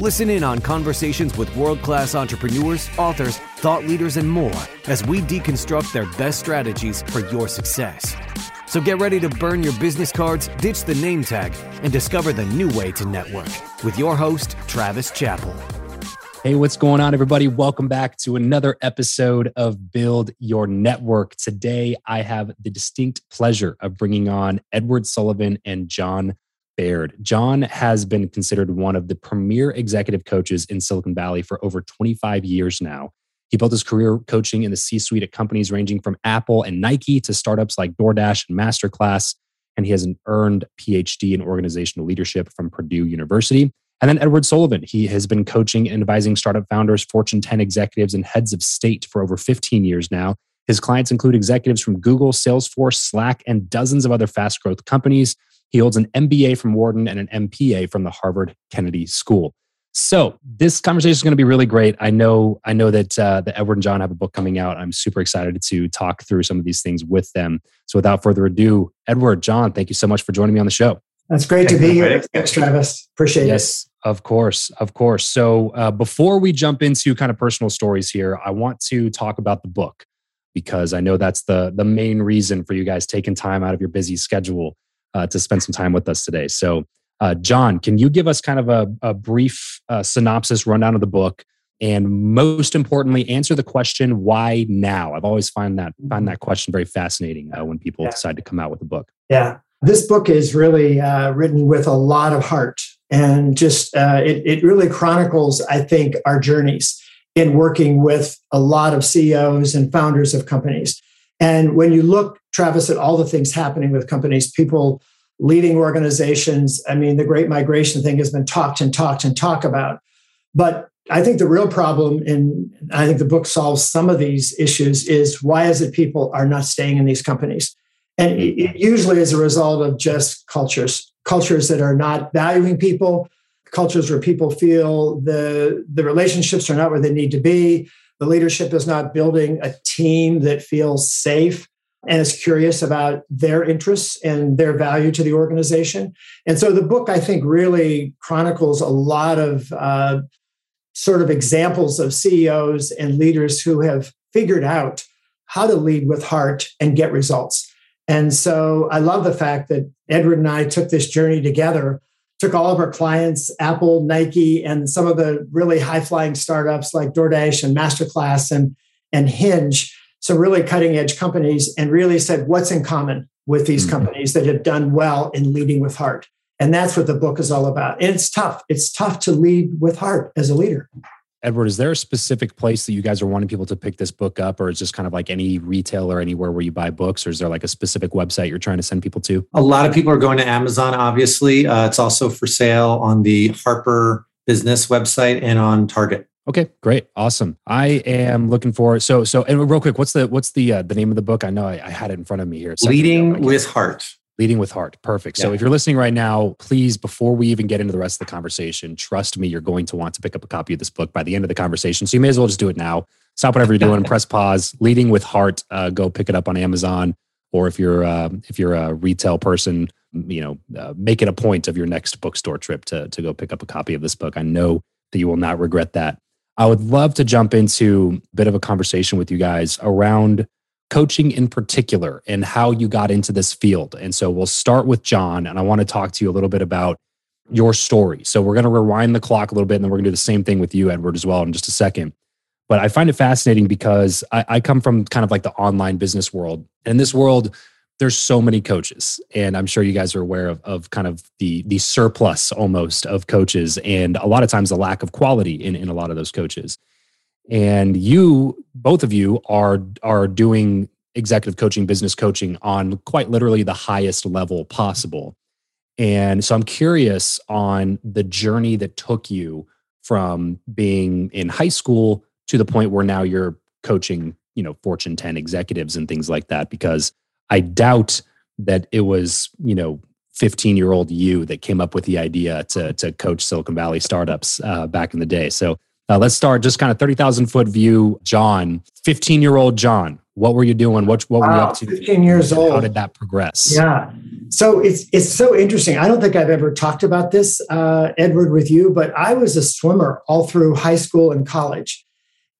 Listen in on conversations with world class entrepreneurs, authors, thought leaders, and more as we deconstruct their best strategies for your success. So get ready to burn your business cards, ditch the name tag, and discover the new way to network with your host, Travis Chappell. Hey, what's going on, everybody? Welcome back to another episode of Build Your Network. Today, I have the distinct pleasure of bringing on Edward Sullivan and John Baird. John has been considered one of the premier executive coaches in Silicon Valley for over 25 years now. He built his career coaching in the C suite at companies ranging from Apple and Nike to startups like DoorDash and Masterclass. And he has an earned PhD in organizational leadership from Purdue University. And then Edward Sullivan. He has been coaching and advising startup founders, Fortune 10 executives, and heads of state for over 15 years now. His clients include executives from Google, Salesforce, Slack, and dozens of other fast growth companies. He holds an MBA from Wharton and an MPA from the Harvard Kennedy School. So this conversation is going to be really great. I know, I know that uh, that Edward and John have a book coming out. I'm super excited to talk through some of these things with them. So without further ado, Edward, John, thank you so much for joining me on the show. That's great to be here. Thanks, Travis. Appreciate yes, it. Yes, of course, of course. So uh, before we jump into kind of personal stories here, I want to talk about the book because I know that's the the main reason for you guys taking time out of your busy schedule uh, to spend some time with us today. So, uh, John, can you give us kind of a, a brief uh, synopsis rundown of the book? And most importantly, answer the question, why now? I've always find that find that question very fascinating uh, when people yeah. decide to come out with a book. Yeah, this book is really uh, written with a lot of heart, and just uh, it, it really chronicles, I think, our journeys in working with a lot of CEOs and founders of companies. And when you look, Travis, at all the things happening with companies, people leading organizations, I mean, the great migration thing has been talked and talked and talked about. But I think the real problem, and I think the book solves some of these issues, is why is it people are not staying in these companies? And it usually is a result of just cultures, cultures that are not valuing people, cultures where people feel the, the relationships are not where they need to be, the leadership is not building a team that feels safe and is curious about their interests and their value to the organization. And so the book, I think, really chronicles a lot of uh, sort of examples of CEOs and leaders who have figured out how to lead with heart and get results. And so I love the fact that Edward and I took this journey together took all of our clients, Apple, Nike, and some of the really high flying startups like DoorDash and Masterclass and, and Hinge, some really cutting edge companies, and really said, what's in common with these mm-hmm. companies that have done well in leading with heart? And that's what the book is all about. And it's tough. It's tough to lead with heart as a leader. Edward, is there a specific place that you guys are wanting people to pick this book up, or is just kind of like any retailer anywhere where you buy books, or is there like a specific website you're trying to send people to? A lot of people are going to Amazon, obviously. Uh, it's also for sale on the Harper Business website and on Target. Okay, great, awesome. I am looking for so so. And real quick, what's the what's the uh, the name of the book? I know I, I had it in front of me here. Leading with Heart. Leading with heart. Perfect. Yeah. So if you're listening right now, please, before we even get into the rest of the conversation, trust me, you're going to want to pick up a copy of this book by the end of the conversation. So you may as well just do it now. Stop whatever you're doing, press pause. Leading with heart. Uh, go pick it up on Amazon, or if you're uh, if you're a retail person, you know, uh, make it a point of your next bookstore trip to to go pick up a copy of this book. I know that you will not regret that. I would love to jump into a bit of a conversation with you guys around coaching in particular and how you got into this field. And so we'll start with John, and I want to talk to you a little bit about your story. So we're going to rewind the clock a little bit, and then we're going to do the same thing with you, Edward, as well, in just a second. But I find it fascinating because I, I come from kind of like the online business world. And in this world, there's so many coaches and i'm sure you guys are aware of, of kind of the the surplus almost of coaches and a lot of times the lack of quality in, in a lot of those coaches. And you both of you are are doing executive coaching business coaching on quite literally the highest level possible. And so i'm curious on the journey that took you from being in high school to the point where now you're coaching you know, Fortune 10 executives and things like that, because I doubt that it was, you know, 15 year old you that came up with the idea to, to coach Silicon Valley startups uh, back in the day. So uh, let's start just kind of 30,000 foot view. John, 15 year old John, what were you doing? What, what were you up to? 15 years old. How did that progress? Yeah. So it's, it's so interesting. I don't think I've ever talked about this, uh, Edward, with you, but I was a swimmer all through high school and college.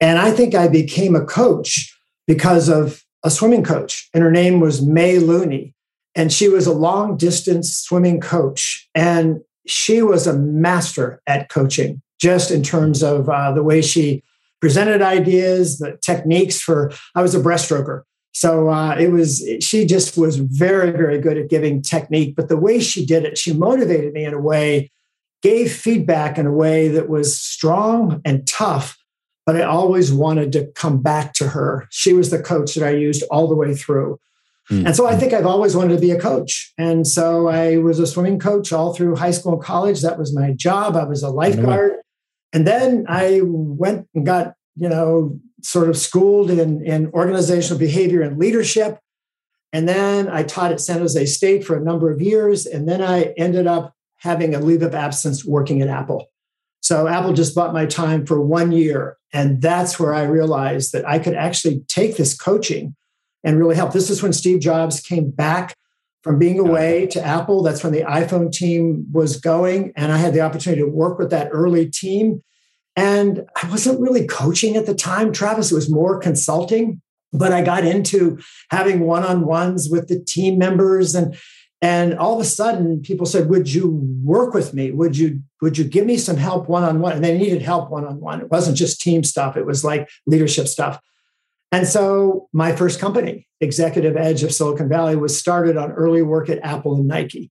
And I think I became a coach because of a swimming coach, and her name was May Looney. And she was a long distance swimming coach. And she was a master at coaching, just in terms of uh, the way she presented ideas, the techniques for, I was a breaststroker. So uh, it was, she just was very, very good at giving technique. But the way she did it, she motivated me in a way, gave feedback in a way that was strong and tough, but I always wanted to come back to her. She was the coach that I used all the way through. Mm-hmm. And so I think I've always wanted to be a coach. And so I was a swimming coach all through high school and college. That was my job. I was a lifeguard. And then I went and got, you know, sort of schooled in, in organizational behavior and leadership. And then I taught at San Jose State for a number of years. And then I ended up having a leave of absence working at Apple. So Apple just bought my time for one year. And that's where I realized that I could actually take this coaching and really help. This is when Steve Jobs came back from being away to Apple. That's when the iPhone team was going. And I had the opportunity to work with that early team. And I wasn't really coaching at the time, Travis. It was more consulting. But I got into having one on ones with the team members and and all of a sudden, people said, "Would you work with me? Would you would you give me some help one on one?" And they needed help one on one. It wasn't just team stuff; it was like leadership stuff. And so, my first company, Executive Edge of Silicon Valley, was started on early work at Apple and Nike.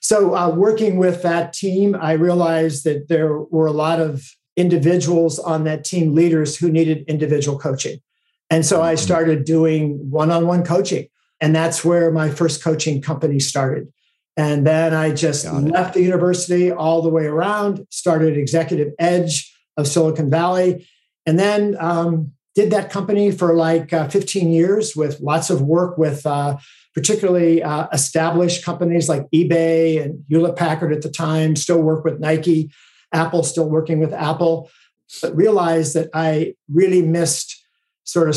So, uh, working with that team, I realized that there were a lot of individuals on that team, leaders who needed individual coaching. And so, I mm-hmm. started doing one on one coaching and that's where my first coaching company started. And then I just left the university all the way around, started Executive Edge of Silicon Valley, and then um, did that company for like uh, 15 years with lots of work with uh, particularly uh, established companies like eBay and Hewlett Packard at the time, still work with Nike, Apple, still working with Apple, but realized that I really missed sort of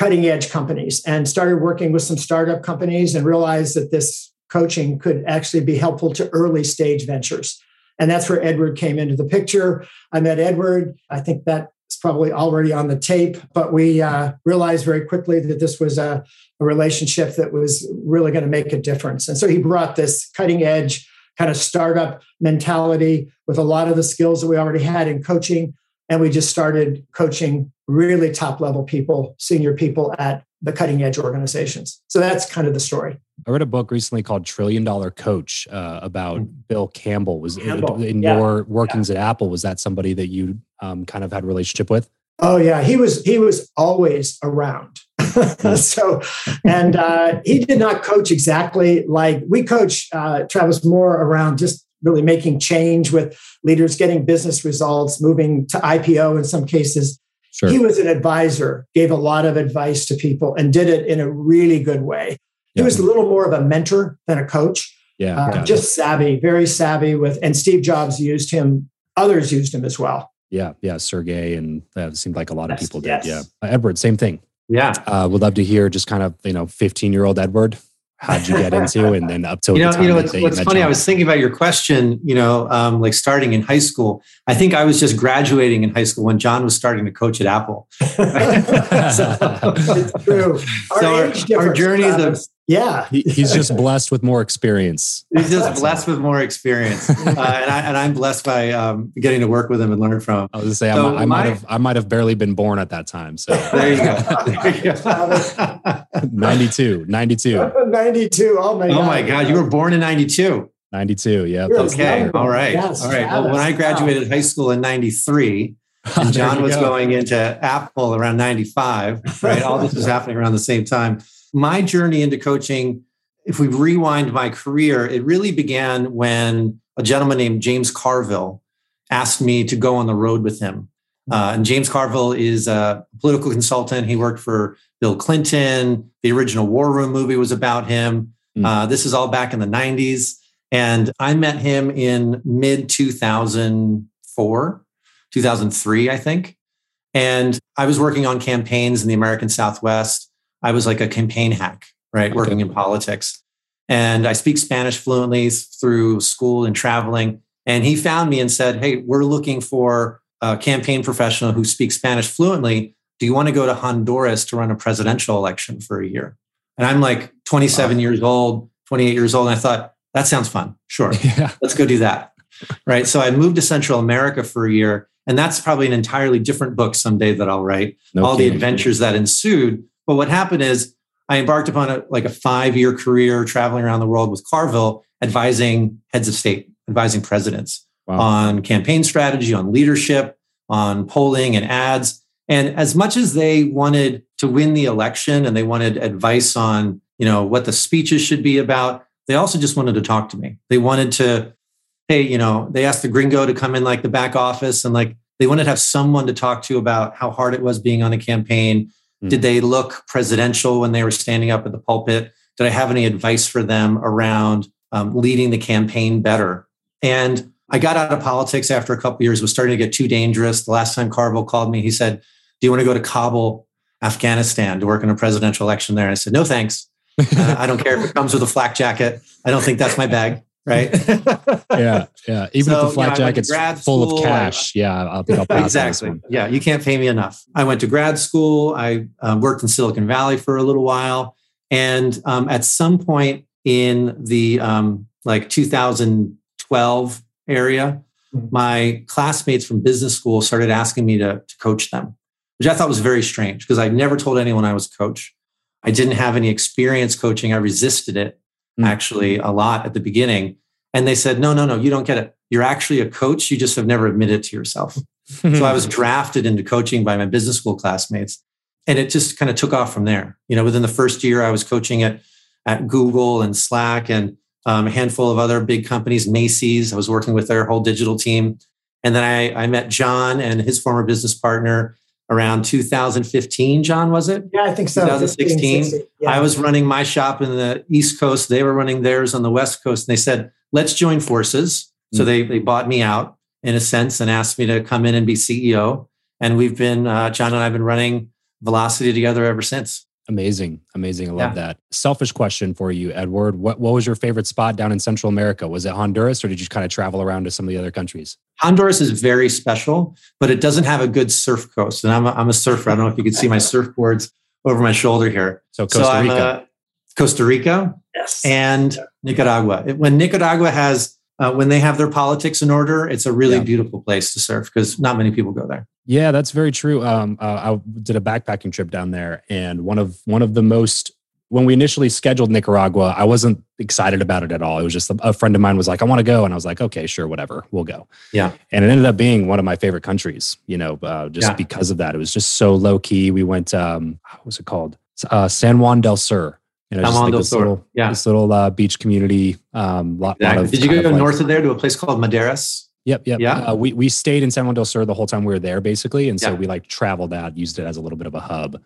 cutting edge companies and started working with some startup companies and realized that this coaching could actually be helpful to early stage ventures. And that's where Edward came into the picture. I met Edward. I think that's probably already on the tape, but we uh, realized very quickly that this was a, a relationship that was really going to make a difference. And so he brought this cutting edge kind of startup mentality with a lot of the skills that we already had in coaching. And we just started coaching really top level people, senior people at the cutting edge organizations. So that's kind of the story. I read a book recently called Trillion Dollar Coach uh, about mm. Bill Campbell. Was Campbell. in yeah. your workings yeah. at Apple? Was that somebody that you um, kind of had a relationship with? Oh yeah, he was. He was always around. Hmm. so, and uh, he did not coach exactly like we coach. Uh, Travis more around just really making change with leaders, getting business results, moving to IPO in some cases. Sure. He was an advisor, gave a lot of advice to people, and did it in a really good way. He was a little more of a mentor than a coach. Yeah, uh, just savvy, very savvy with. And Steve Jobs used him. Others used him as well. Yeah, yeah, Sergey, and that seemed like a lot yes, of people did. Yes. Yeah, uh, Edward, same thing. Yeah, uh, would love to hear just kind of you know, fifteen year old Edward how'd you get into and then up to you know you know what's, what's funny i was thinking about your question you know um, like starting in high school. I think i was just graduating in high school when john was starting to coach at apple. So, it's true. Our, so our, our journeys of yeah. He, he's just blessed with more experience. He's just blessed with more experience. Uh, and, I, and i'm blessed by um, getting to work with him and learn from him. I was gonna say so I, I might have i might have barely been born at that time so. There you go, there 92 92 92 oh my god oh my god. You were born in 92 92 yeah okay all right yes, all right. Well when i graduated high school in 93 and John was go. going into Apple around 95, right? All this was happening around the same time my journey into coaching, if we rewind my career, it really began when a gentleman named James Carville asked me to go on the road with him. Uh, and James Carville is a political consultant. He worked for Bill Clinton. The original War Room movie was about him. Mm. Uh, this is all back in the 90s. And I met him in mid 2004, 2003, I think. And I was working on campaigns in the American Southwest. I was like a campaign hack, right? Okay. Working in politics. And I speak Spanish fluently through school and traveling. And he found me and said, Hey, we're looking for a campaign professional who speaks Spanish fluently. Do you want to go to Honduras to run a presidential election for a year? And I'm like 27 wow. years old, 28 years old. And I thought, that sounds fun. Sure. Yeah. Let's go do that. Right. So I moved to Central America for a year. And that's probably an entirely different book someday that I'll write, no all kidding. the adventures that ensued. But what happened is I embarked upon a, like a five year career traveling around the world with Carville, advising heads of state, advising presidents wow. on campaign strategy, on leadership, on polling and ads. And as much as they wanted to win the election and they wanted advice on, you know, what the speeches should be about, they also just wanted to talk to me. They wanted to, hey, you know, they asked the gringo to come in like the back office and like they wanted to have someone to talk to about how hard it was being on a campaign. Mm. Did they look presidential when they were standing up at the pulpit? Did I have any advice for them around um, leading the campaign better? And I got out of politics after a couple years. It was starting to get too dangerous. The last time Carville called me, he said, "Do you want to go to Kabul, Afghanistan, to work in a presidential election there?" And I said, "No, thanks. Uh, I don't care if it comes with a flak jacket. I don't think that's my bag." Right? yeah, yeah. Even so, if the flat you know, jacket's full of cash, I, yeah, I'll, I'll pass exactly. Yeah, you can't pay me enough. I went to grad school. I um, worked in Silicon Valley for a little while, and um, at some point in the um, like 2012 area, mm-hmm. my classmates from business school started asking me to, to coach them, which I thought was very strange because I never told anyone I was a coach. I didn't have any experience coaching. I resisted it mm-hmm. actually a lot at the beginning. And they said, no, no, no, you don't get it. You're actually a coach. You just have never admitted to yourself. so I was drafted into coaching by my business school classmates. And it just kind of took off from there. You know, within the first year, I was coaching at, at Google and Slack and um, a handful of other big companies, Macy's. I was working with their whole digital team. And then I, I met John and his former business partner around 2015. John, was it? Yeah, I think so. 2016. 15, yeah. I was running my shop in the East Coast. They were running theirs on the West Coast. And they said, let's join forces. So mm-hmm. they, they bought me out in a sense and asked me to come in and be CEO. And we've been, uh, John and I have been running Velocity together ever since. Amazing. Amazing. I love yeah. that. Selfish question for you, Edward. What, what was your favorite spot down in Central America? Was it Honduras or did you kind of travel around to some of the other countries? Honduras is very special, but it doesn't have a good surf coast. And I'm a, I'm a surfer. I don't know if you can see my surfboards over my shoulder here. So Costa so Rica. Costa Rica. Yes. And Nicaragua. When Nicaragua has uh, when they have their politics in order, it's a really yeah. beautiful place to surf because not many people go there. Yeah, that's very true. Um, uh, I did a backpacking trip down there, and one of one of the most when we initially scheduled Nicaragua, I wasn't excited about it at all. It was just a, friend of mine was like, "I want to go," and I was like, "Okay, sure, whatever, we'll go." Yeah, and it ended up being one of my favorite countries. You know, uh, just yeah. because of that, it was just so low key. We went, um, what was it called? Uh, San Juan del Sur. You know, just like this little, yeah. this little uh, beach community. Um, lot, exactly. lot Did you go north of there to a place called Maderas? Yep, yep. Yeah. Uh, we we stayed in San Juan del Sur the whole time we were there, basically, and so yeah. we like traveled out, used it as a little bit of a hub.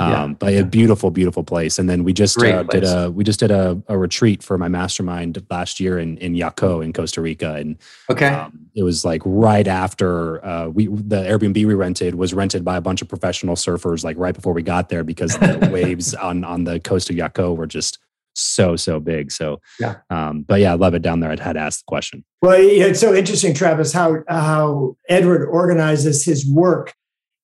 Um, yeah. But a beautiful, beautiful place. And then we just uh, did a we just did a, a, retreat for my mastermind last year in in Jacó in Costa Rica, and okay, um, it was like right after uh, we the Airbnb we rented was rented by a bunch of professional surfers, like right before we got there because the waves on on the coast of Jacó were just so so big. So yeah, um, but yeah, I love it down there. I'd had asked the question. Well, it's so interesting, Travis, how how Edward organizes his work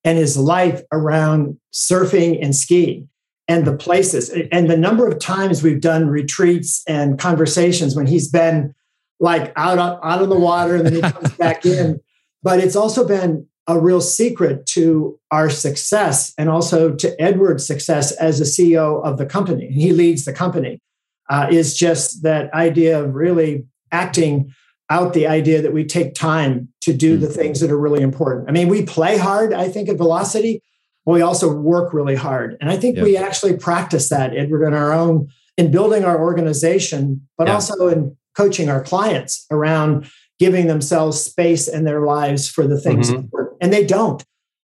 and his life around surfing and skiing and the places and the number of times we've done retreats and conversations when he's been like out on, out on the water and then he comes back in but it's also been a real secret to our success and also to Edward's success as a CEO of the company. He leads the company. Uh, is just that idea of really acting out the idea that we take time to do the mm-hmm. things that are really important. I mean, we play hard, I think, at Velocity, but we also work really hard. And I think we actually practice that, Edward, in our own, in building our organization, but yeah. also in coaching our clients around giving themselves space in their lives for the things mm-hmm. and they don't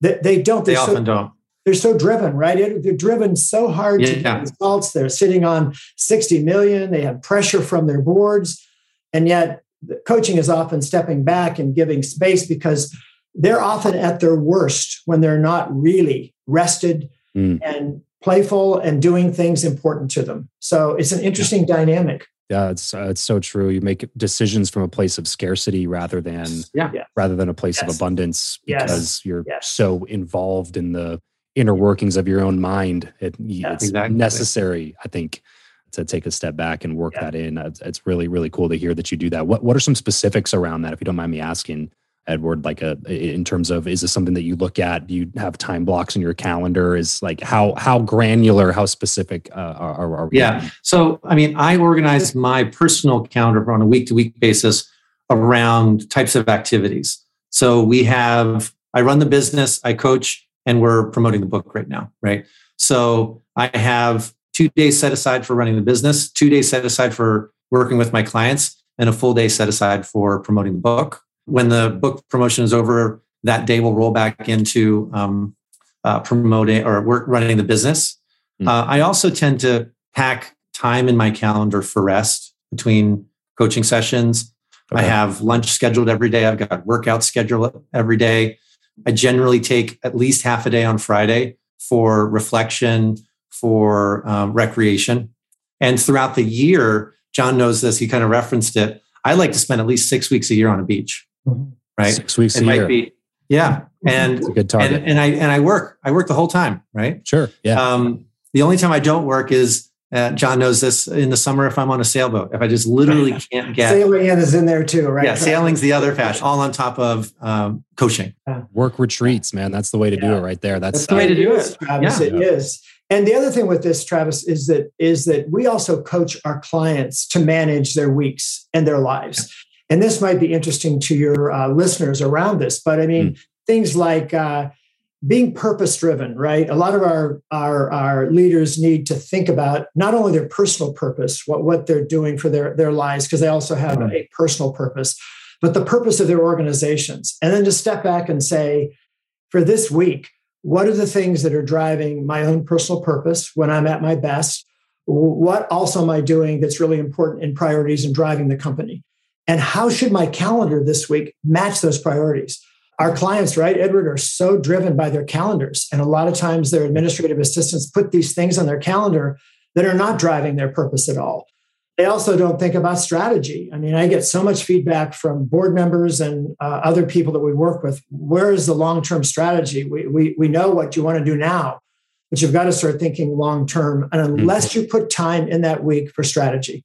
They, they don't. They're they often so, don't. They're so driven, right? They're driven so hard yeah. to get results. They're sitting on 60 million. They have pressure from their boards. And yet coaching is often stepping back and giving space because they're often at their worst when they're not really rested mm. and playful and doing things important to them. So it's an interesting yeah. dynamic. Yeah, it's uh, it's so true. You make decisions from a place of scarcity rather than yeah. rather than a place yes. of abundance because yes. you're yes. so involved in the inner workings of your own mind. It, it's exactly. necessary, I think, to take a step back and work yeah. that in. It's, really really cool to hear that you do that. What what are some specifics around that, if you don't mind me asking? Edward, like a in terms of is this something that you look at? Do you have time blocks in your calendar? Is like how how granular, how specific uh, are, are we? Yeah. So I mean, I organize my personal calendar on a week to week basis around types of activities. So we have I run the business, I coach, and we're promoting the book right now, right? So I have two days set aside for running the business, two days set aside for working with my clients, and a full day set aside for promoting the book when the book promotion is over, that day will roll back into um, uh, promoting or work running the business. Mm-hmm. Uh, I also tend to pack time in my calendar for rest between coaching sessions. Okay. I have lunch scheduled every day. I've got workout scheduled every day. I generally take at least half a day on Friday for reflection, for um, recreation. And throughout the year, John knows this, he kind of referenced it. I like to spend at least six weeks a year on a beach right? Six weeks it a might year. Be, yeah, and a good target. And, and, I and I work. I work the whole time, right? Sure. Yeah. Um, the only time I don't work is uh, John knows this in the summer if I'm on a sailboat. If I just literally can't get sailing is in there too, right? Yeah, sailing's the other passion, all on top of um, coaching. Work retreats, man. That's the way to yeah. do it, right there. That's, That's the way to do it, Travis. Yeah. It is. And the other thing with this, Travis, is that is that we also coach our clients to manage their weeks and their lives. And this might be interesting to your uh, listeners around this, but I mean, mm. things like uh, being purpose driven, right? A lot of our, our, our leaders need to think about not only their personal purpose, what, what they're doing for their, their lives, because they also have mm. a personal purpose, but the purpose of their organizations. And then to step back and say, for this week, what are the things that are driving my own personal purpose when I'm at my best? What also am I doing that's really important in priorities and driving the company? And how should my calendar this week match those priorities? Our clients, right, Edward, are so driven by their calendars. And a lot of times their administrative assistants put these things on their calendar that are not driving their purpose at all. They also don't think about strategy. I mean, I get so much feedback from board members and uh, other people that we work with. Where is the long term strategy? We, we, we know what you want to do now, but you've got to start thinking long term. And unless mm-hmm. you put time in that week for strategy,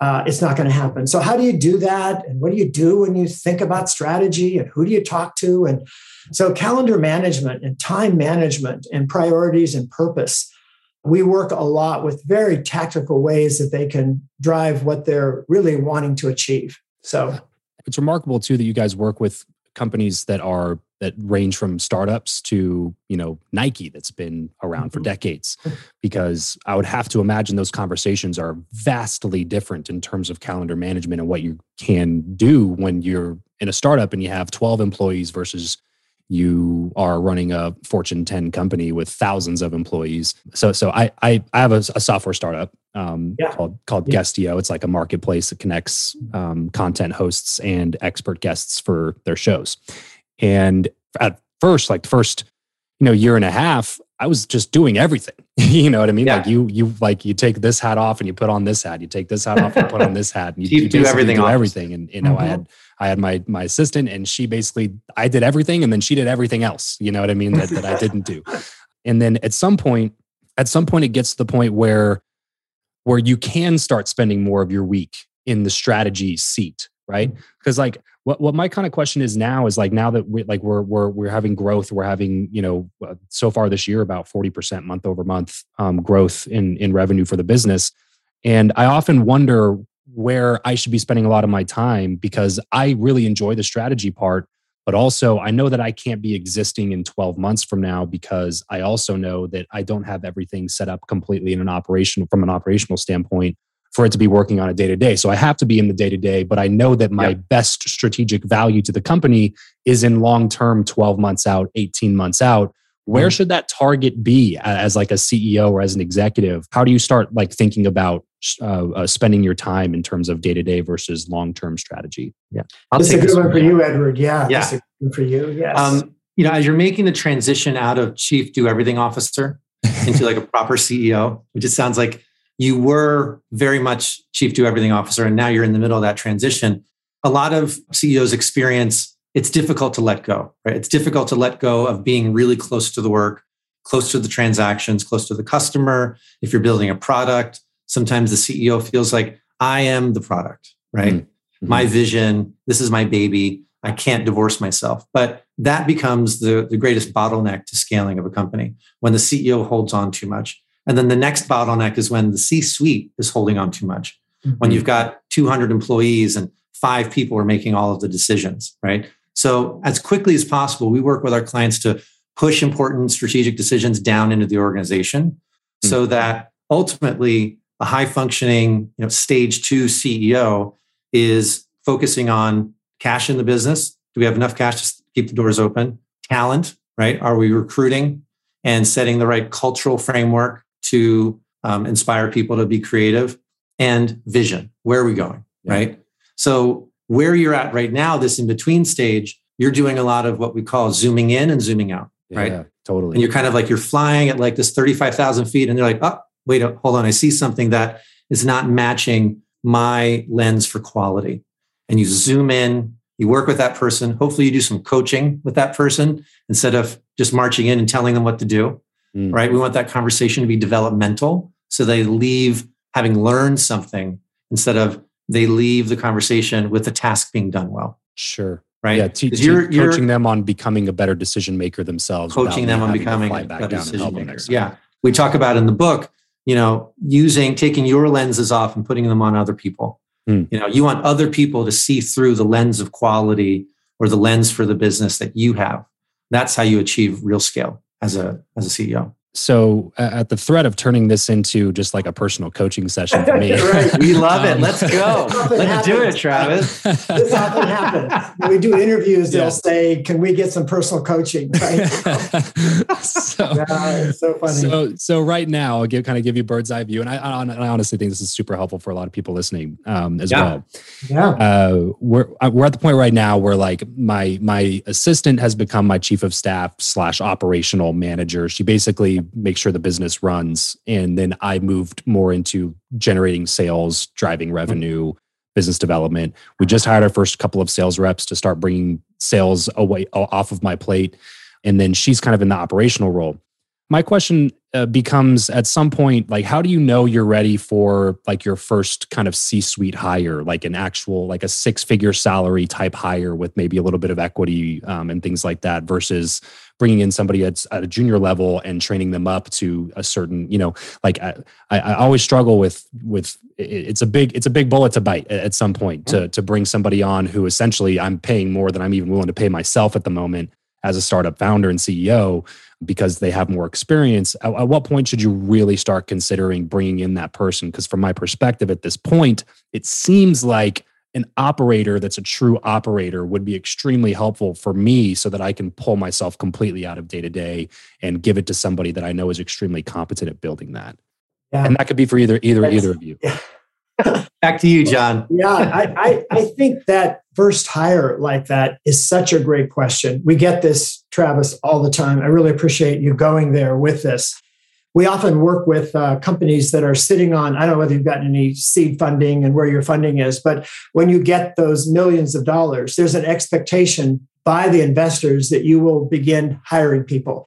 uh, it's not going to happen. So, how do you do that? And what do you do when you think about strategy? And who do you talk to? And so, calendar management and time management and priorities and purpose. We work a lot with very tactical ways that they can drive what they're really wanting to achieve. So, it's remarkable too that you guys work with companies that are that range from startups to you know Nike that's been around for mm-hmm. decades because I would have to imagine those conversations are vastly different in terms of calendar management and what you can do when you're in a startup and you have 12 employees versus you are running a Fortune 10 company with thousands of employees. So, so I I, I have a, a software startup um, yeah. called called yeah. Guestio. It's like a marketplace that connects um, content hosts and expert guests for their shows. And at first, like the first, you know, year and a half, I was just doing everything. you know what I mean? Yeah. Like you, you like you take this hat off and you put on this hat. You take this hat off and put on this hat. And you, you do everything. Do everything. And you know, mm-hmm. I had I had my my assistant, and she basically I did everything, and then she did everything else. You know what I mean? That that I didn't do. And then at some point, at some point, it gets to the point where where you can start spending more of your week in the strategy seat, right? Because like what, what my kind of question is now is like now that we like we're we're we're having growth we're having you know uh, so far this year about 40% month over month um, growth in in revenue for the business and i often wonder where i should be spending a lot of my time because i really enjoy the strategy part but also i know that i can't be existing in 12 months from now because i also know that i don't have everything set up completely in an operational from an operational standpoint for it to be working on a day to day. So I have to be in the day to day, but I know that my yep. best strategic value to the company is in long term, 12 months out, 18 months out. Where mm-hmm. should that target be as like a CEO or as an executive? How do you start like thinking about uh, uh, spending your time in terms of day to day versus long term strategy? Yeah, I'll this is a good one for you, Edward. Yeah, yeah, for you. Yes. Um, you know, as you're making the transition out of chief do everything officer into like a proper CEO, which just sounds like you were very much chief do everything officer and now you're in the middle of that transition. A lot of ceos experience it's difficult to let go right? It's difficult to let go of being really close to the work close to the transactions close to the customer. If you're building a product sometimes the ceo feels like i am the product right? Mm-hmm. my vision this is my baby i can't divorce myself. But that becomes the, the greatest bottleneck to scaling of a company when the ceo holds on too much and then the next bottleneck is when the C suite is holding on too much. Mm-hmm. When you've got 200 employees and five people are making all of the decisions, right? So, as quickly as possible, we work with our clients to push important strategic decisions down into the organization mm-hmm. so that ultimately a high functioning you know, stage two CEO is focusing on cash in the business. Do we have enough cash to keep the doors open? Talent, right? Are we recruiting and setting the right cultural framework to um, inspire people to be creative and vision. Where are we going? Yeah. Right. So, where you're at right now, this in between stage, you're doing a lot of what we call zooming in and zooming out. Right. Yeah, totally. And you're kind of like you're flying at like this 35,000 feet and you're like, oh, wait, hold on. I see something that is not matching my lens for quality. And you zoom in, you work with that person. Hopefully, you do some coaching with that person instead of just marching in and telling them what to do mm. right? We want that conversation to be developmental. So they leave having learned something instead of they leave the conversation with the task being done well. Sure. Right. Yeah. Te- you're, you're, coaching them on becoming a better decision maker themselves. Coaching them on becoming a better decision maker. Yeah. We talk about in the book, you know, using, taking your lenses off and putting them on other people. Mm. You know, you want other people to see through the lens of quality or the lens for the business that you have. That's how you achieve real scale as a as a CEO. So, uh, at the threat of turning this into just like a personal coaching session for me, right. we love um, it. Let's go. Let's happens. do it, Travis. this often happens. When we do interviews, they'll say, "Can we get some personal coaching?" Right? so, yeah, so funny. So, so right now, I'll give kind of give you bird's eye view, and I, I, I honestly think this is super helpful for a lot of people listening um, as yeah. well. Yeah, uh, we're uh, we're at the point right now where like my my assistant has become my chief of staff slash operational manager. She basically make sure the business runs. And then I moved more into generating sales, driving mm-hmm. revenue, business development. We just hired our first couple of sales reps to start bringing sales away off of my plate. And then she's kind of in the operational role. My question uh, becomes at some point like how do you know you're ready for like your first kind of c-suite hire? Like an actual like a six figure salary type hire with maybe a little bit of equity um, and things like that versus bringing in somebody at, at a junior level and training them up to a certain you know like i, I always struggle with with it's a big it's a big bullet to bite at some point to to bring somebody on who essentially i'm paying more than i'm even willing to pay myself at the moment as a startup founder and ceo because they have more experience at, at what point should you really start considering bringing in that person because from my perspective at this point it seems like an operator that's a true operator would be extremely helpful for me so that I can pull myself completely out of day to day and give it to somebody that I know is extremely competent at building that. Yeah. And that could be for either either that's, either of you. Yeah. Back to you, John. yeah, I, I, I think that first hire like that is such a great question. We get this, Travis, all the time. I really appreciate you going there with this we often work with uh, companies that are sitting on i don't know whether you've gotten any seed funding and where your funding is but when you get those millions of dollars there's an expectation by the investors that you will begin hiring people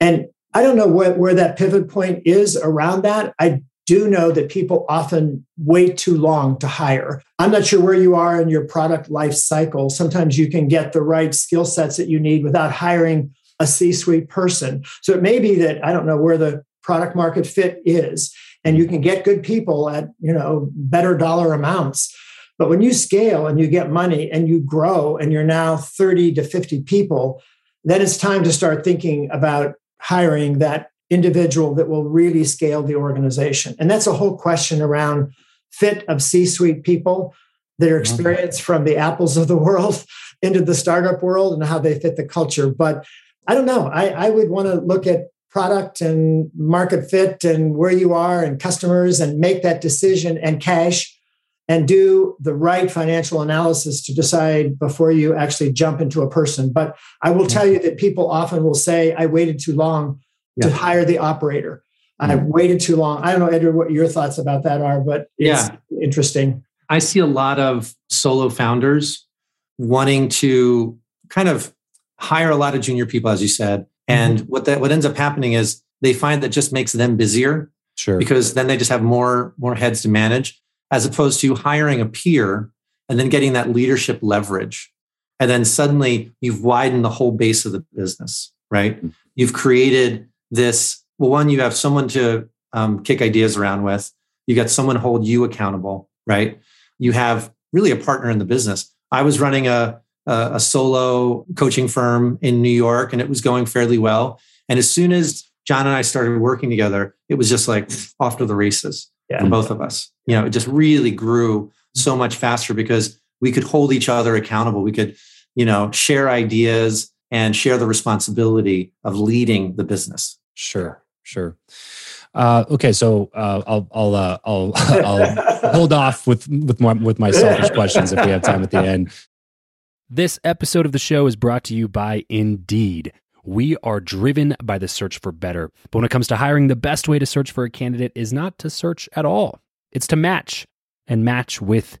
and i don't know what, where that pivot point is around that i do know that people often wait too long to hire. I'm not sure where you are in your product life cycle. Sometimes you can get the right skill sets that you need without hiring a C suite person. So it may be that I don't know where the product market fit is and you can get good people at you know better dollar amounts but when you scale and you get money and you grow and you're now 30 to 50 people then it's time to start thinking about hiring that individual that will really scale the organization and that's a whole question around fit of C suite people, their mm-hmm. experience from the apples of the world into the startup world and how they fit the culture. But I don't know. I, I would want to look at product and market fit and where you are and customers and make that decision and cash and do the right financial analysis to decide before you actually jump into a person. But I will tell mm-hmm. you that people often will say, I waited too long yeah. to hire the operator. I mm-hmm. waited too long. I don't know, Edward, what your thoughts about that are, but it's yeah. interesting. I see a lot of solo founders wanting to kind of hire a lot of junior people, as you said. And mm-hmm. what that what ends up happening is they find that just makes them busier. Sure. Because then they just have more more heads to manage, as opposed to hiring a peer and then getting that leadership leverage. And then suddenly you've widened the whole base of the business, right? Mm-hmm. You've created this. Well, one, you have someone to um, kick ideas around with. You got someone hold you accountable, right? You have really a partner in the business. I was running a a, a solo coaching firm in New York, and it was going fairly well. And as soon as John and I started working together, it was just like off to the races yeah. for both of us. You know, it just really grew so much faster because we could hold each other accountable. We could, you know, share ideas and share the responsibility of leading the business. Sure, sure. Uh, okay, so uh, I'll I'll uh, I'll I'll hold off with with my with my selfish questions if we have time at the end. This episode of the show is brought to you by Indeed. We are driven by the search for better. But when it comes to hiring, the best way to search for a candidate is not to search at all, it's to match and match with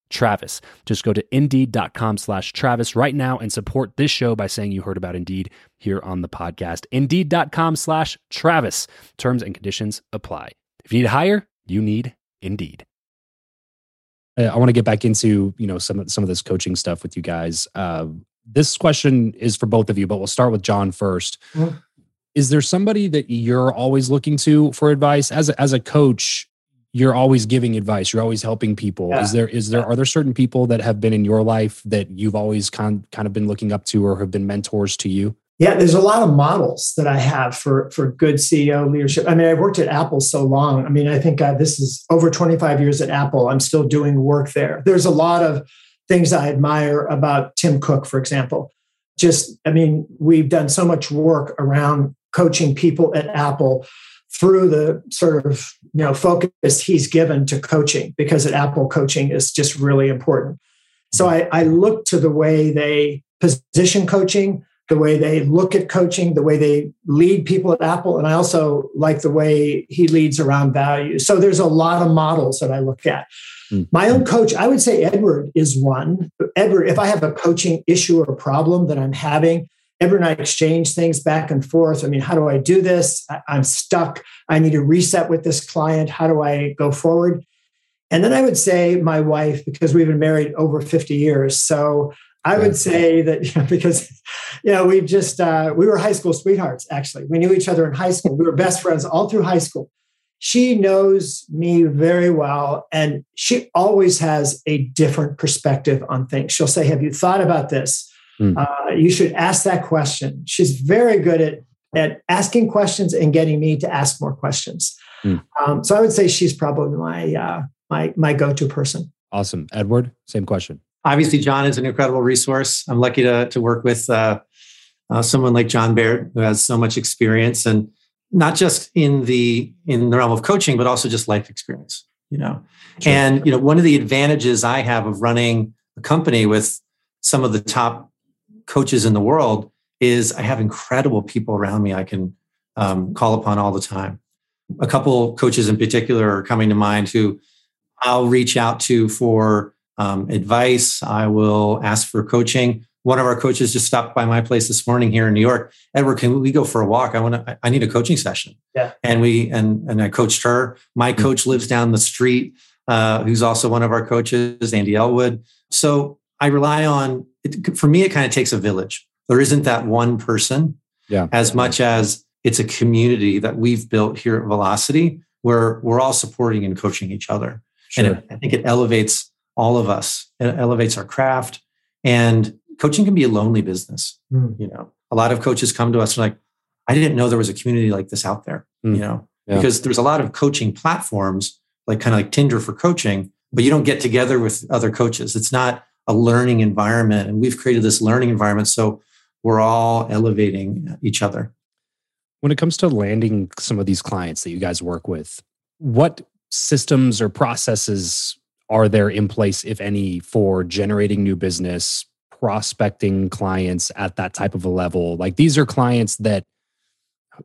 Travis. Just go to indeed.com slash Travis right now and support this show by saying you heard about Indeed here on the podcast. Indeed.com slash Travis. Terms and conditions apply. If you need to hire, you need Indeed. I want to get back into you know some of some of this coaching stuff with you guys. Uh, this question is for both of you, but we'll start with John 1st mm-hmm. Is there somebody that you're always looking to for advice as a, as a coach? You're always giving advice you're always helping people. Yeah. is there is there are there certain people that have been in your life that you've always kind kind of been looking up to or have been mentors to you? Yeah there's a lot of models that i have for for good ceo leadership. I mean i worked at apple so long. I mean i think uh, this is over 25 years at apple. I'm still doing work there. There's a lot of things i admire about tim cook for example. Just i mean we've done so much work around coaching people at apple through the sort of you know focus he's given to coaching because at apple coaching is just really important. So I, I look to the way they position coaching the way they look at coaching the way they lead people at apple and i also like the way he leads around values so there's a lot of models that i look at. Mm-hmm. my own coach i would say edward is one. Edward if i have a coaching issue or a problem that i'm having Edward and I exchange things back and forth. I mean, how do I do this? I'm stuck. I need to reset with this client. How do I go forward? And then I would say my wife, because we've been married over 50 years. So I would say that you know, because you know we've just uh, we were high school sweethearts. Actually, we knew each other in high school. We were best friends all through high school. She knows me very well, and she always has a different perspective on things. She'll say, "Have you thought about this? Mm. Uh, you should ask that question." She's very good at at asking questions and getting me to ask more questions. Mm. Um, so I would say she's probably my uh, my my go to person. Awesome, Edward. Same question obviously John is an incredible resource. I'm lucky to to work with uh, uh, someone like John Baird who has so much experience and not just in the in the realm of coaching, but also just life experience. You know, sure. and you know one of the advantages I have of running a company with some of the top coaches in the world is I have incredible people around me I can um, call upon all the time. A couple coaches in particular are coming to mind who I'll reach out to for um, advice. I will ask for coaching. One of our coaches just stopped by my place this morning here in New York. Edward, can we go for a walk? I want to. I need a coaching session. Yeah. And we and and I coached her. My mm-hmm. coach lives down the street, uh, who's also one of our coaches, Andy Elwood. So I rely on. It, for me, it kind of takes a village. There isn't that one person. Yeah. As much as it's a community that we've built here at Velocity, where we're all supporting and coaching each other. Sure. And it, I think it elevates all of us. It elevates our craft. And coaching can be a lonely business. Mm. You know, a lot of coaches come to us and like, I didn't know there was a community like this out there, mm. you know, yeah. because there's a lot of coaching platforms, like kind of like Tinder for coaching, but you don't get together with other coaches. It's not a learning environment. And we've created this learning environment. So we're all elevating each other. When it comes to landing some of these clients that you guys work with, what systems or processes are there in place, if any, for generating new business, prospecting clients at that type of a level? Like these are clients that,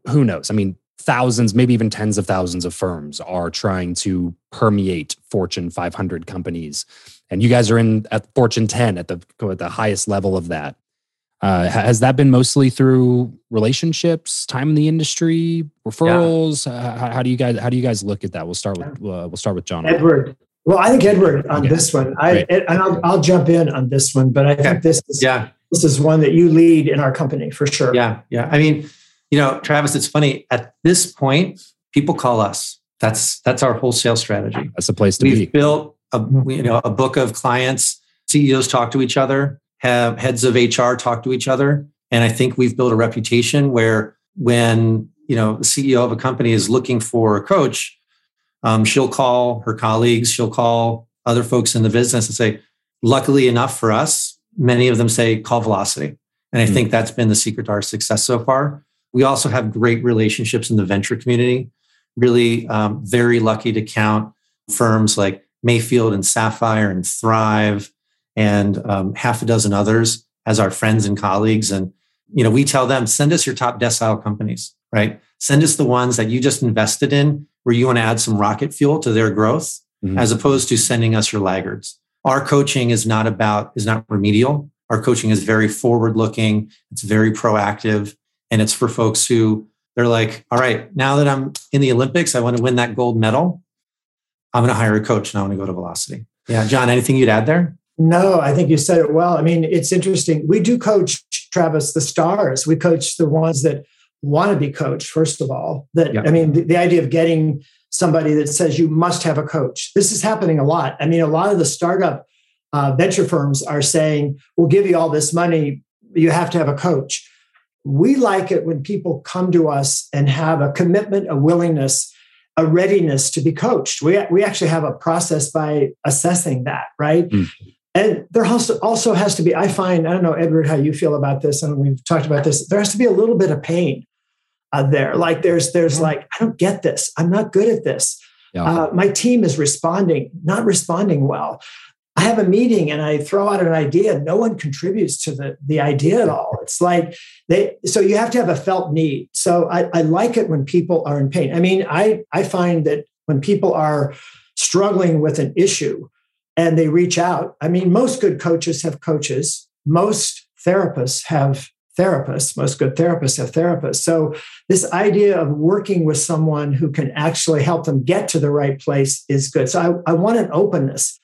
who knows? I mean, thousands, maybe even tens of thousands of firms are trying to permeate Fortune 500 companies. And you guys are in at Fortune 10 at the, at the highest level of that. Uh, has that been mostly through relationships, time in the industry, referrals? Yeah. Uh, how, how, do you guys how do you guys look at that? We'll start with uh, we'll start with John. Edward, well, I think Edward on okay. this one. I and I'll, I'll jump in on this one, but I okay. think this is yeah. this is one that you lead in our company for sure. Yeah, yeah. I mean, you know, Travis, it's funny. At this point, people call us. That's that's our wholesale strategy. That's the place to We've be. We've built a you know a book of clients. CEOs talk to each other. Have heads of HR talk to each other, and I think we've built a reputation where when you know the CEO of a company is looking for a coach, um, she'll call her colleagues, she'll call other folks in the business and say, luckily enough for us, many of them say call velocity. And I mm-hmm. think that's been the secret to our success so far. We also have great relationships in the venture community. Really, um, very lucky to count firms like Mayfield and Sapphire and Thrive and um, half a dozen others as our friends and colleagues. And you know, we tell them send us your top decile companies, right? Send us the ones that you just invested in where you want to add some rocket fuel to their growth mm-hmm. as opposed to sending us your laggards. Our coaching is not about, is not remedial. Our coaching is very forward looking. It's very proactive. And it's for folks who they're like, all right, now that I'm in the Olympics, I want to win that gold medal. I'm going to hire a coach and I want to go to Velocity. Yeah. John, anything you'd add there? No, I think you said it well. I mean, it's interesting. We do coach, Travis, the stars. We coach the ones that want to be coached first of all that yeah. i mean the, the, idea of getting somebody that says you must have a coach this is happening a lot i mean a lot of the startup uh, venture firms are saying we'll give you all this money you have to have a coach we like it when people come to us and have a commitment a willingness a readiness to be coached we, we actually have a process by assessing that right mm. And there also, also has to be, I find, I don't know, Edward, how you feel about this, and we've talked about this, there has to be a little bit of pain uh, there. Like there's, there's like, I don't get this. I'm not good at this. Yeah. Uh, my team is responding, not responding well. I have a meeting and I throw out an idea. No one contributes to the, the idea at all. It's like they, so you have to have a felt need. So I, I like it when people are in pain. I mean, I, I find that when people are struggling with an issue, and they reach out. I mean, most good coaches have coaches, most therapists have therapists, most good therapists have therapists. So, this idea of working with someone who can actually help them get to the right place is good. So, I, I want an openness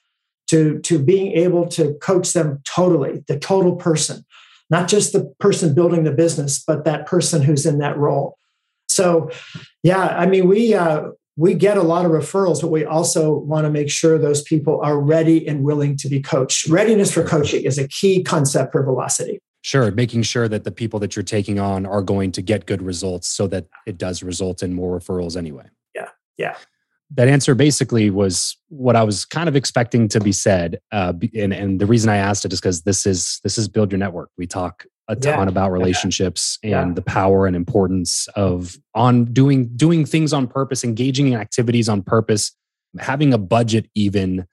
to, to being able to coach them totally, the total person, not just the person building the business, but that person who's in that role. So, yeah, I mean, we uh, we get a lot of referrals, but we also want to make sure those people are ready and willing to be coached. Readiness for coaching is a key concept for velocity. Sure, making sure that the people that you're taking on are going to get good results so that it does result in more referrals anyway. Yeah, yeah. That answer basically was what I was kind of expecting to be said, uh, and and the reason I asked it is because this is this is build your network. We talk a ton yeah. about relationships yeah. and yeah. the power and importance of on doing doing things on purpose engaging in activities on purpose having a budget even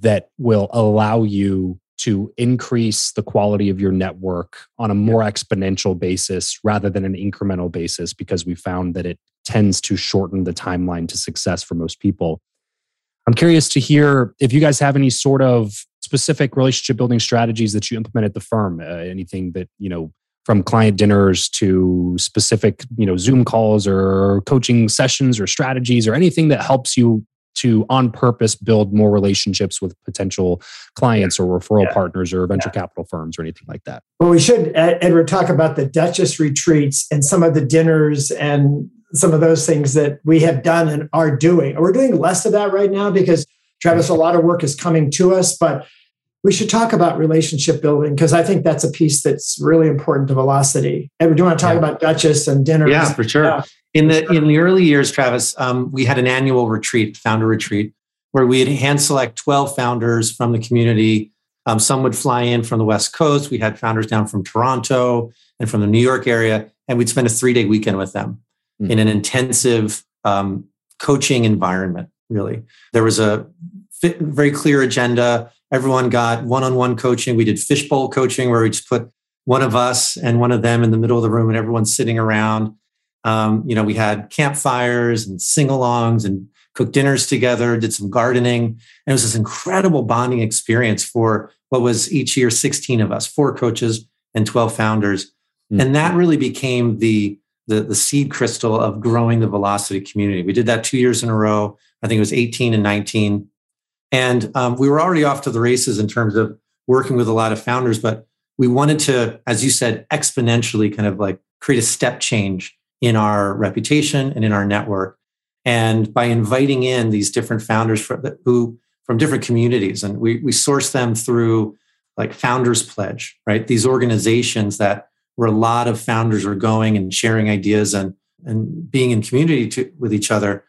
that will allow you to increase the quality of your network on a more exponential basis rather than an incremental basis because we found that it tends to shorten the timeline to success for most people i'm curious to hear if you guys have any sort of specific relationship building strategies that you implement at the firm? Uh, anything that you know from client dinners to specific you know Zoom calls or coaching sessions or strategies or anything that helps you to on purpose build more relationships with potential clients or referral yeah. partners or venture yeah. capital firms or anything like that? Well, we should, Edward, talk about the Duchess retreats and some of the dinners and some of those things that we have done and are doing. We're doing less of that right now because Travis, a lot of work is coming to us, but we should talk about relationship building because I think that's a piece that's really important to velocity. Edward, do you want to talk yeah. about Duchess and dinner? Yeah, for sure. Yeah. In the in the early years, Travis, um, we had an annual retreat, founder retreat, where we'd hand select 12 founders from the community. Um, some would fly in from the West Coast. We had founders down from Toronto and from the New York area, and we'd spend a three day weekend with them mm-hmm. in an intensive um, coaching environment. Really, there was a very clear agenda Everyone got one on one coaching. We did fishbowl coaching where we just put one of us and one of them in the middle of the room and everyone's sitting around. Um, you know, we had campfires and sing alongs and cooked dinners together, did some gardening. And it was this incredible bonding experience for what was each year 16 of us, four coaches and 12 founders. Mm-hmm. And that really became the, the, the seed crystal of growing the velocity community. We did that two years in a row. I think it was 18 and 19. And um, we were already off to the races in terms of working with a lot of founders, but we wanted to, as you said, exponentially kind of like create a step change in our reputation and in our network. And by inviting in these different founders from, who from different communities, and we, we source them through like Founders Pledge, right? These organizations that where a lot of founders are going and sharing ideas and, and being in community to, with each other,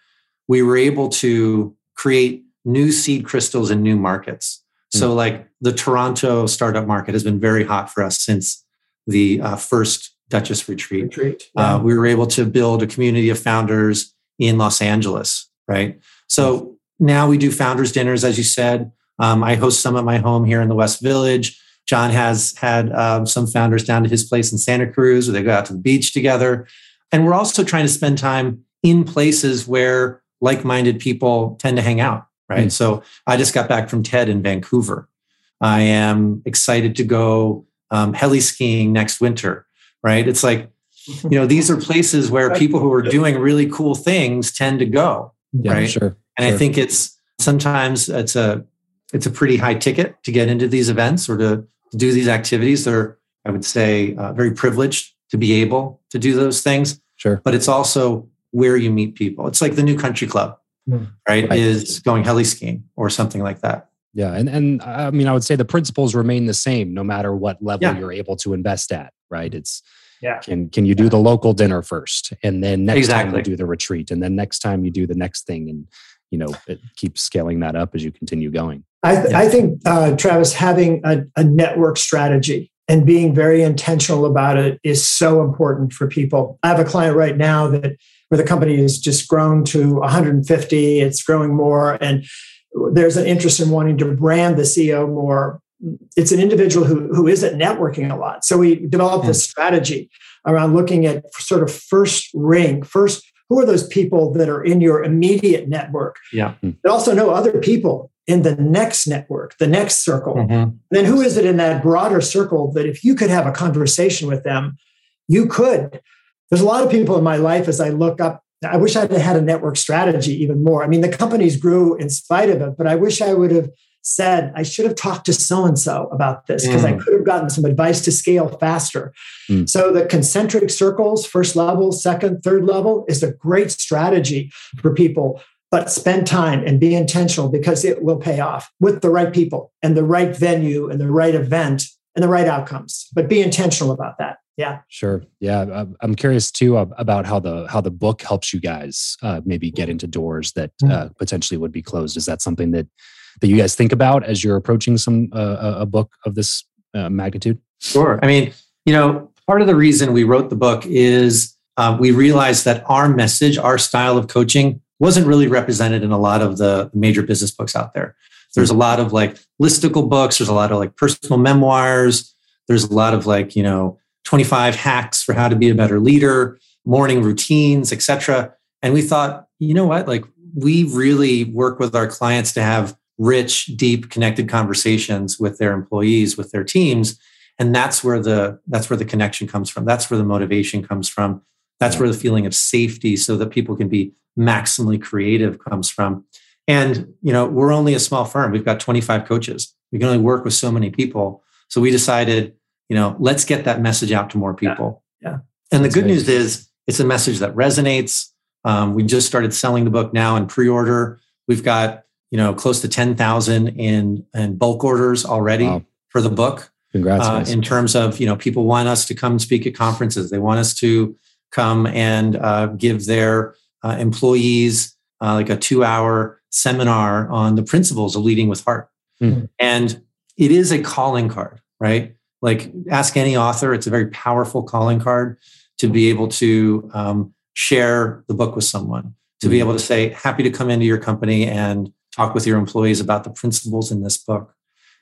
we were able to create new seed crystals in new markets. So, hmm. like the Toronto startup market has been very hot for us since the uh, first Duchess retreat. retreat yeah. uh, we were able to build a community of founders in Los Angeles, right? So now we do founders dinners, as you said. Um, I host some at my home here in the West Village. John has had um, some founders down to his place in Santa Cruz where they go out to the beach together. And we're also trying to spend time in places where like minded people tend to hang out right? Mm. So I just got back from TED in Vancouver. I am excited to go um, heli skiing next winter, right? It's like, you know, these are places where people who are doing really cool things tend to go, yeah, right? Sure. And sure. I think it's sometimes it's a it's a pretty high ticket to get into these events or to do these activities. They're, I would say, uh, very privileged to be able to do those things. Sure. But it's also where you meet people. It's like the new country club right, right, is going heli skiing or something like that. Yeah, and and I mean, I would say the principles remain the same no matter what level yeah. you're able to invest at. Right? It's yeah. Can can you do the local dinner first, and then next exactly. time you do the retreat, and then next time you do the next thing, and you know it keeps scaling that up as you continue going. I, th- yeah. I think uh, Travis having a, a network strategy and being very intentional about it is so important for people. I have a client right now that where the company has just grown to 150, it's growing more, and there's an interest in wanting to brand the CEO more. It's an individual who, who isn't networking a lot. So we developed this hmm. strategy around looking at sort of first ring, first, who are those people that are in your immediate network? Yeah. But also know other people in the next network, the next circle. Mm-hmm. Then who is it in that broader circle that if you could have a conversation with them, you could there's a lot of people in my life as I look up. I wish I'd had a network strategy even more. I mean, the companies grew in spite of it, but I wish I would have said, I should have talked to so and so about this because mm. I could have gotten some advice to scale faster. Mm. So, the concentric circles, first level, second, third level, is a great strategy for people. But spend time and be intentional because it will pay off with the right people and the right venue and the right event and the right outcomes. But be intentional about that. Yeah. Sure. Yeah. I'm curious too about how the how the book helps you guys uh, maybe get into doors that mm. uh, potentially would be closed. Is that something that that you guys think about as you're approaching some uh, a book of this uh, magnitude? Sure. I mean you know part of the reason we wrote the book is uh, we realized that our message our style of coaching wasn't really represented in a lot of the major business books out there there's a lot of like listicle books there's a lot of like personal memoirs there's a lot of like you know 25 hacks for how to be a better leader, morning routines, etc. And we thought, you know what? Like we really work with our clients to have rich, deep, connected conversations with their employees, with their teams. And that's where the that's where the connection comes from. That's where the motivation comes from. That's where the feeling of safety so that people can be maximally creative comes from. And you know, we're only a small firm. We've got 25 coaches. We can only work with so many people. So we decided you know let's get that message out to more people yeah, yeah. and the good news is it's a message that resonates um, we just started selling the book now in pre-order we've got you know close to 10000 in in bulk orders already wow. for the book congrats uh, in terms of you know people want us to come speak at conferences they want us to come and uh, give their uh, employees uh, like a two hour seminar on the principles of leading with heart mm-hmm. and it is a calling card right like ask any author it's a very powerful calling card to be able to um, share the book with someone to mm-hmm. be able to say happy to come into your company and talk with your employees about the principles in this book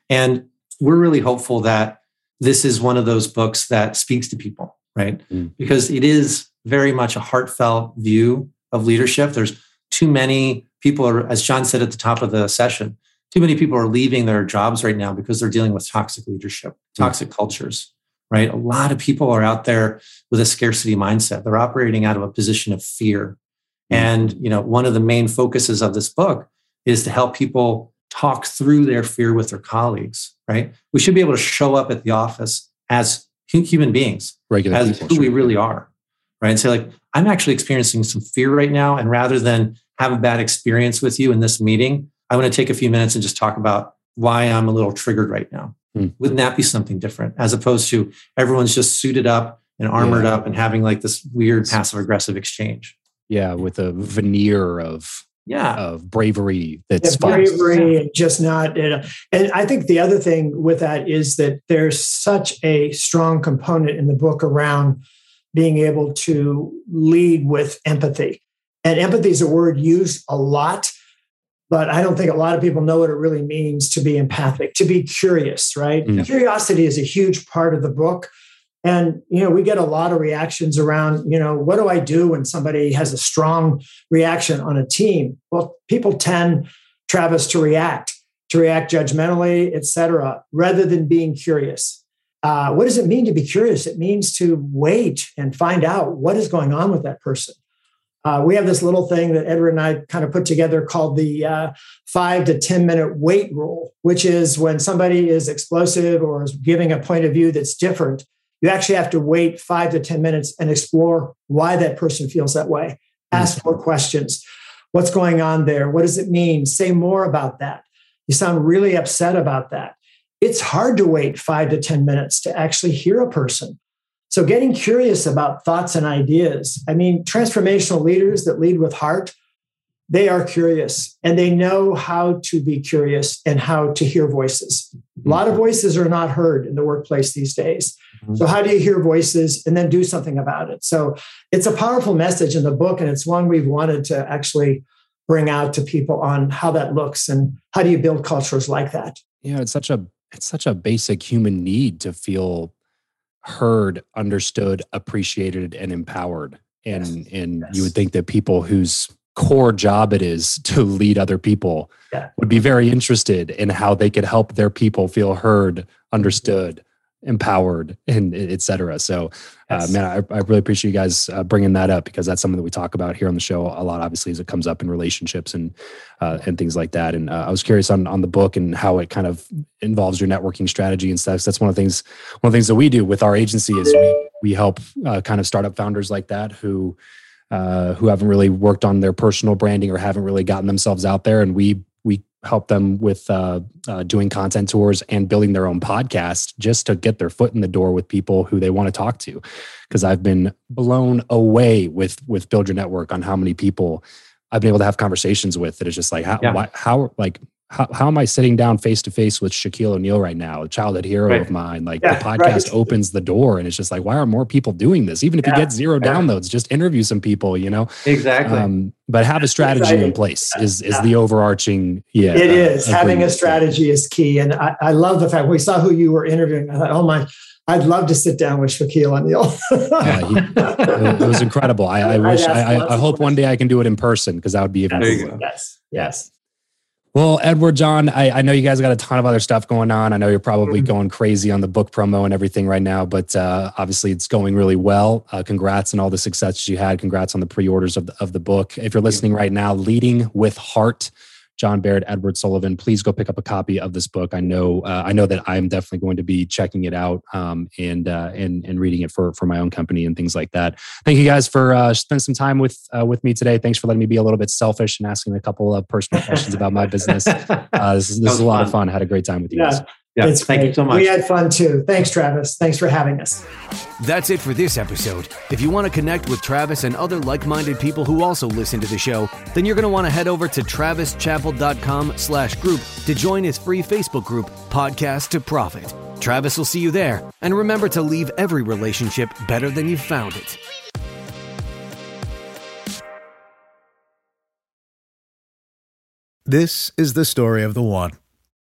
and we're really hopeful that this is one of those books that speaks to people right mm-hmm. because it is very much a heartfelt view of leadership there's too many people are as john said at the top of the session too many people are leaving their jobs right now because they're dealing with toxic leadership, hmm. toxic mm. cultures, right? A lot of people are out there with a scarcity mindset. They're operating out of a position of fear. Mm. And, you know, one of the main focuses of this book is to help people talk through their fear with their colleagues, right? We should be able to show up at the office as human beings, Regular as people, who sure. we really are, right? And say, like, I'm actually experiencing some fear right now. And rather than have a bad experience with you in this meeting, I want to take a few minutes and just talk about why I'm a little triggered right now. Hmm. Wouldn't that be something different as opposed to everyone's just suited up and armored yeah. up and having like this weird passive aggressive exchange? Yeah, with a veneer of yeah of bravery that's yeah, bravery and just not you know. and i think the other thing with that is that there's such a strong component in the book around being able to lead with empathy and empathy is a word used a lot but I don't think a lot of people know what it really means to be empathic, to be curious, right? Mm. Curiosity is a huge part of the book. And, you know, we get a lot of reactions around, you know, what do I do when somebody has a strong reaction on a team? Well, people tend, Travis, to react, to react judgmentally, et cetera, rather than being curious. Uh, what does it mean to be curious? It means to wait and find out what is going on with that person. Uh, we have this little thing that Edward and I kind of put together called the uh, five to 10 minute wait rule, which is when somebody is explosive or is giving a point of view that's different, you actually have to wait five to 10 minutes and explore why that person feels that way. Ask more questions. What's going on there? What does it mean? Say more about that. You sound really upset about that. It's hard to wait five to 10 minutes to actually hear a person. So, getting curious about thoughts and ideas. I mean, transformational leaders that lead with heart, they are curious and they know how to be curious and how to hear voices. A lot of mm-hmm. voices are not heard in the workplace these days. Mm-hmm. So, how do you hear voices and then do something about it? So, it's a powerful message in the book, and it's one we've wanted to actually bring out to people on how that looks and how do you build cultures like that. Yeah, it's such a it's such a basic human need to feel heard, understood, appreciated, and empowered. And yes. and yes. you would think that people whose core job it is to lead other people yeah. would be very interested in how they could help their people feel heard, mm-hmm. understood, empowered and et cetera. So, uh, man, I, I, really appreciate you guys uh, bringing that up because that's something that we talk about here on the show a lot, obviously, as it comes up in relationships and uh, and things like that. And uh, I was curious on on the book and how it kind of involves your networking strategy and stuff. So that's one of the things one of the things that we do with our agency is we we help uh, kind of startup founders like that who. Uh, who haven't really worked on their personal branding or haven't really gotten themselves out there, and we help them with uh, uh, doing content tours and building their own podcast just to get their foot in the door with people who they want to talk to because i've been blown away with with build your network on how many people i've been able to have conversations with that is just like how, yeah. why, how like how, how am I sitting down face to face with Shaquille O'Neal right now, a childhood hero right. of mine? Like yeah, the podcast right. opens the door, and it's just like, why aren't more people doing this? Even if yeah, you get zero yeah. downloads, just interview some people, you know? Exactly. Um, but have a strategy in place is is the overarching. Yeah, it is uh, having a strategy is key, and I, I love the fact we saw who you were interviewing. I thought, oh my. I'd love to sit down with Shaquille O'Neal. yeah, he, it was incredible. I, I wish, I, I, I hope one day I can do it in person because that would be even cooler. Yes, yes. Well, Edward, John, I, I, know you guys got a ton of other stuff going on. I know you're probably mm-hmm. going crazy on the book promo and everything right now, but uh, obviously it's going really well. Uh, congrats on all the successes you had. Congrats on the pre-orders of the, of the book. If you're listening right now, Leading with Heart John Baird, Edward Sullivan. Please go pick up a copy of this book. I know uh, I know that I'm definitely going to be checking it out um, and uh, and and reading it for for my own company and things like that. Thank you guys for uh, spending some time with uh, with me today. Thanks for letting me be a little bit selfish and asking a couple of personal questions about my business. Uh, this is this is a lot fun. of fun. I had a great time with you yeah. guys. Yeah, it's thank great. you so much. We had fun too. Thanks, Travis. Thanks for having us. That's it for this episode. If you want to connect with Travis and other like-minded people who also listen to the show, then you're going to want to head over to travischappell.com slash group to join his free Facebook group, Podcast to Profit. Travis will see you there. And remember to leave every relationship better than you found it. This is the story of the one.